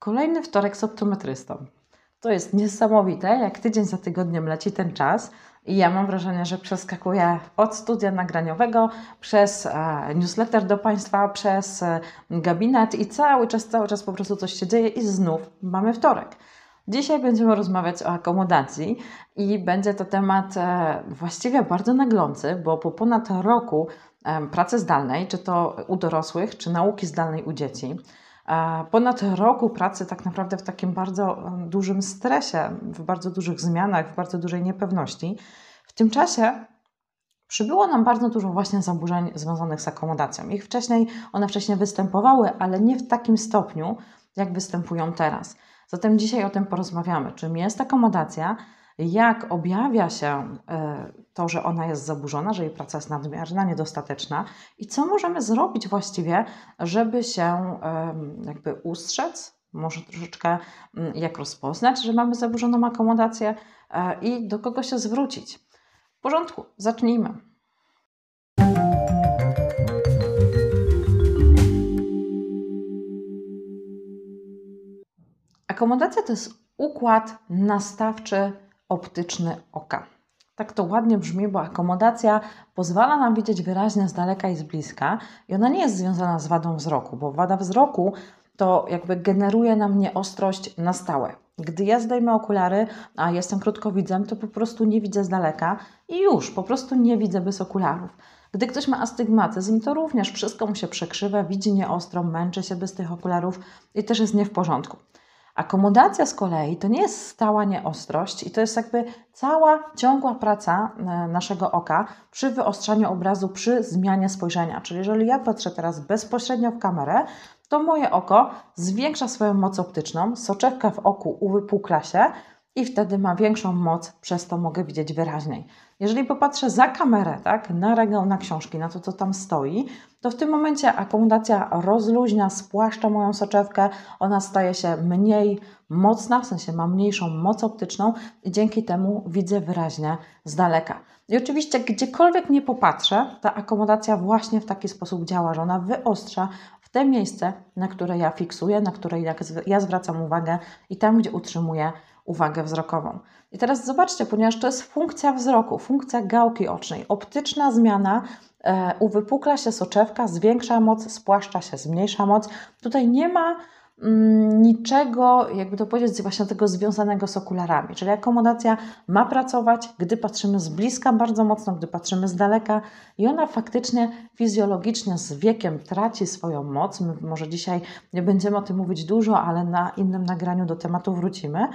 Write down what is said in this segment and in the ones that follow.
Kolejny wtorek z optometrystą. To jest niesamowite, jak tydzień za tygodniem leci ten czas i ja mam wrażenie, że przeskakuję od studia nagraniowego przez e, newsletter do Państwa, przez e, gabinet i cały czas, cały czas po prostu coś się dzieje i znów mamy wtorek. Dzisiaj będziemy rozmawiać o akomodacji i będzie to temat e, właściwie bardzo naglący, bo po ponad roku pracy zdalnej, czy to u dorosłych, czy nauki zdalnej u dzieci, ponad roku pracy tak naprawdę w takim bardzo dużym stresie, w bardzo dużych zmianach, w bardzo dużej niepewności. W tym czasie przybyło nam bardzo dużo właśnie zaburzeń związanych z akomodacją. Ich wcześniej, one wcześniej występowały, ale nie w takim stopniu, jak występują teraz. Zatem dzisiaj o tym porozmawiamy. Czym jest akomodacja? jak objawia się e, to, że ona jest zaburzona, że jej praca jest nadmierna, niedostateczna i co możemy zrobić właściwie, żeby się jakby ustrzec, może troszeczkę mm, jak rozpoznać, że mamy zaburzoną akomodację e, i do kogo się zwrócić. W porządku, zacznijmy. Akomodacja to jest układ nastawczy optyczny oka. Tak to ładnie brzmi, bo akomodacja pozwala nam widzieć wyraźnie z daleka i z bliska i ona nie jest związana z wadą wzroku, bo wada wzroku to jakby generuje nam nieostrość na stałe. Gdy ja zdejmę okulary, a jestem krótkowidzem, to po prostu nie widzę z daleka i już, po prostu nie widzę bez okularów. Gdy ktoś ma astygmatyzm, to również wszystko mu się przekrzywa, widzi nieostro, męczy się bez tych okularów i też jest nie w porządku. Akomodacja z kolei to nie jest stała nieostrość i to jest jakby cała ciągła praca e, naszego oka przy wyostrzaniu obrazu, przy zmianie spojrzenia. Czyli jeżeli ja patrzę teraz bezpośrednio w kamerę, to moje oko zwiększa swoją moc optyczną, soczewka w oku uwypukla się i wtedy ma większą moc, przez to mogę widzieć wyraźniej. Jeżeli popatrzę za kamerę, tak, na regał, na książki, na to, co tam stoi, to w tym momencie akomodacja rozluźnia, spłaszcza moją soczewkę, ona staje się mniej mocna, w sensie ma mniejszą moc optyczną i dzięki temu widzę wyraźnie z daleka. I oczywiście gdziekolwiek nie popatrzę, ta akomodacja właśnie w taki sposób działa, że ona wyostrza w te miejsce, na które ja fiksuję, na które ja zwracam uwagę i tam, gdzie utrzymuję uwagę wzrokową. I teraz zobaczcie, ponieważ to jest funkcja wzroku, funkcja gałki ocznej, optyczna zmiana, e, uwypukla się soczewka, zwiększa moc, spłaszcza się, zmniejsza moc. Tutaj nie ma mm, niczego, jakby to powiedzieć, właśnie tego związanego z okularami. Czyli akomodacja ma pracować, gdy patrzymy z bliska bardzo mocno, gdy patrzymy z daleka i ona faktycznie fizjologicznie z wiekiem traci swoją moc. My może dzisiaj nie będziemy o tym mówić dużo, ale na innym nagraniu do tematu wrócimy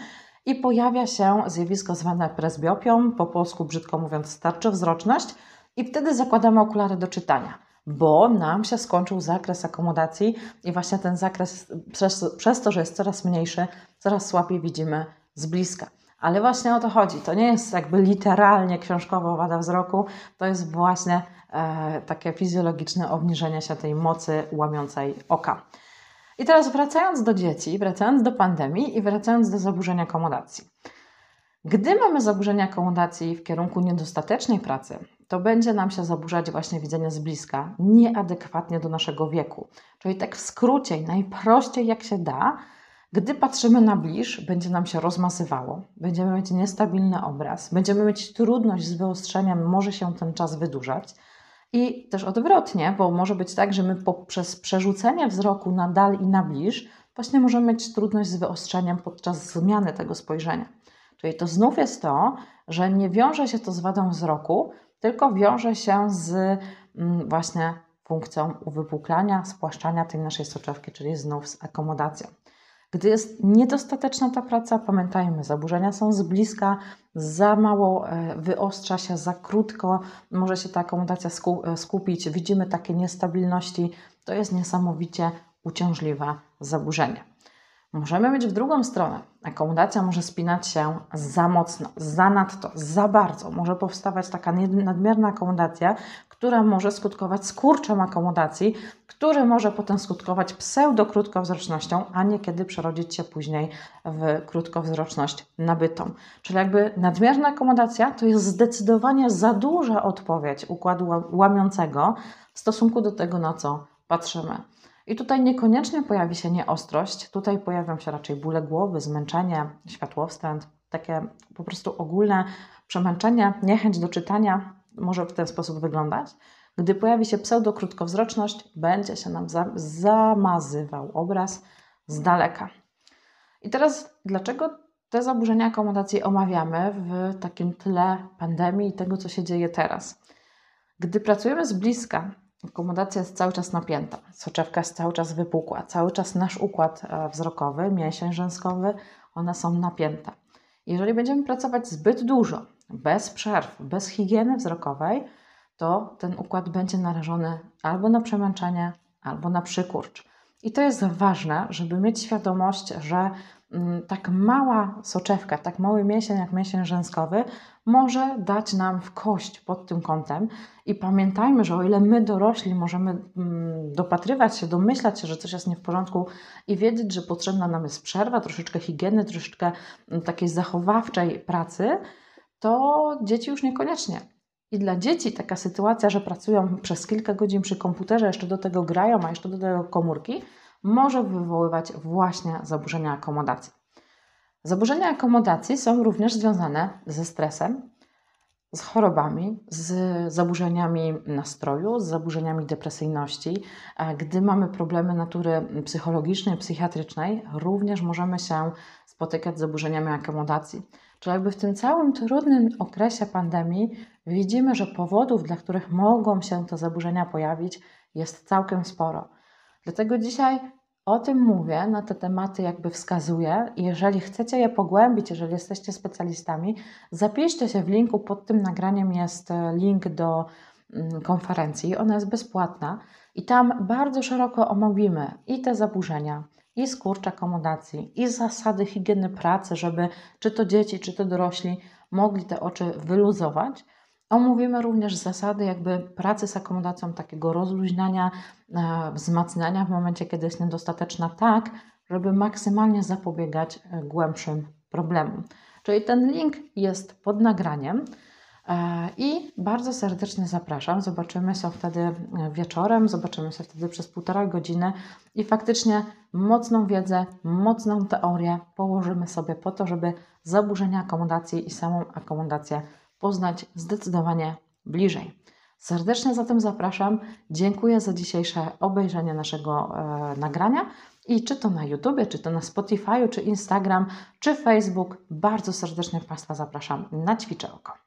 i pojawia się zjawisko zwane presbiopią, po polsku brzydko mówiąc starczowzroczność i wtedy zakładamy okulary do czytania, bo nam się skończył zakres akomodacji i właśnie ten zakres przez, przez to, że jest coraz mniejszy, coraz słabiej widzimy z bliska. Ale właśnie o to chodzi. To nie jest jakby literalnie książkowa wada wzroku, to jest właśnie e, takie fizjologiczne obniżenie się tej mocy łamiącej oka. I teraz wracając do dzieci, wracając do pandemii i wracając do zaburzenia akomodacji. Gdy mamy zaburzenia akomodacji w kierunku niedostatecznej pracy, to będzie nam się zaburzać właśnie widzenie z bliska, nieadekwatnie do naszego wieku. Czyli tak w skrócie i najprościej jak się da, gdy patrzymy na bliż, będzie nam się rozmasywało, będziemy mieć niestabilny obraz, będziemy mieć trudność z wyostrzeniem, może się ten czas wydłużać. I też odwrotnie, bo może być tak, że my poprzez przerzucenie wzroku na dal i na bliż właśnie możemy mieć trudność z wyostrzeniem podczas zmiany tego spojrzenia. Czyli to znów jest to, że nie wiąże się to z wadą wzroku, tylko wiąże się z mm, właśnie funkcją uwypuklania, spłaszczania tej naszej soczewki, czyli znów z akomodacją. Gdy jest niedostateczna ta praca, pamiętajmy, zaburzenia są z bliska, za mało e, wyostrza się, za krótko może się ta akomodacja e, skupić, widzimy takie niestabilności, to jest niesamowicie uciążliwe zaburzenie. Możemy mieć w drugą stronę. Akomodacja może spinać się za mocno, za nadto, za bardzo. Może powstawać taka nadmierna akomodacja, która może skutkować skurczem akomodacji, który może potem skutkować pseudokrótkowzrocznością, a niekiedy przerodzić się później w krótkowzroczność nabytą. Czyli jakby nadmierna akomodacja to jest zdecydowanie za duża odpowiedź układu łamiącego w stosunku do tego, na co patrzymy. I tutaj niekoniecznie pojawi się nieostrość, tutaj pojawią się raczej bóle głowy, zmęczenie, światłowstręt, takie po prostu ogólne przemęczenie, niechęć do czytania może w ten sposób wyglądać. Gdy pojawi się pseudokrótkowzroczność, będzie się nam za zamazywał obraz z daleka. I teraz, dlaczego te zaburzenia akomodacji omawiamy w takim tle pandemii i tego, co się dzieje teraz? Gdy pracujemy z bliska, akomodacja jest cały czas napięta, soczewka jest cały czas wypukła, cały czas nasz układ e, wzrokowy, mięsień rzęskowy, one są napięte. Jeżeli będziemy pracować zbyt dużo, bez przerw, bez higieny wzrokowej, to ten układ będzie narażony albo na przemęczenie, albo na przykurcz. I to jest ważne, żeby mieć świadomość, że tak mała soczewka, tak mały mięsień jak mięsień rzęskowy może dać nam w kość pod tym kątem. I pamiętajmy, że o ile my dorośli możemy mm, dopatrywać się, domyślać się, że coś jest nie w porządku i wiedzieć, że potrzebna nam jest przerwa, troszeczkę higieny, troszeczkę mm, takiej zachowawczej pracy, to dzieci już niekoniecznie. I dla dzieci taka sytuacja, że pracują przez kilka godzin przy komputerze, jeszcze do tego grają, a jeszcze do tego komórki, może wywoływać właśnie zaburzenia akomodacji. Zaburzenia akomodacji są również związane ze stresem, z chorobami, z zaburzeniami nastroju, z zaburzeniami depresyjności. Gdy mamy problemy natury psychologicznej, psychiatrycznej, również możemy się spotykać z zaburzeniami akomodacji. Czyli jakby w tym całym trudnym okresie pandemii widzimy, że powodów, dla których mogą się te zaburzenia pojawić, jest całkiem sporo. Dlatego dzisiaj o tym mówię, na te tematy jakby wskazuję. Jeżeli chcecie je pogłębić, jeżeli jesteście specjalistami, zapiszcie się w linku. Pod tym nagraniem jest e, link do mm, konferencji. Ona jest bezpłatna i tam bardzo szeroko omówimy i te zaburzenia, i skurcz akomodacji, i zasady higieny pracy, żeby czy to dzieci, czy to dorośli mogli te oczy wyluzować. Omówimy również zasady jakby pracy z akomodacją, takiego rozluźniania, e, wzmacniania w momencie, kiedy jest niedostateczna, tak, żeby maksymalnie zapobiegać e, głębszym problemom. Czyli ten link jest pod nagraniem. E, I bardzo serdecznie zapraszam. Zobaczymy się wtedy wieczorem, zobaczymy się wtedy przez półtora godziny i faktycznie mocną wiedzę, mocną teorię położymy sobie po to, żeby zaburzenia akomodacji i samą akomodację poznać zdecydowanie bliżej. Serdecznie zatem zapraszam. Dziękuję za dzisiejsze obejrzenie naszego e, nagrania. I czy to na YouTube, czy to na Spotify, czy Instagram, czy Facebook, bardzo serdecznie Państwa zapraszam na ćwiczę oko.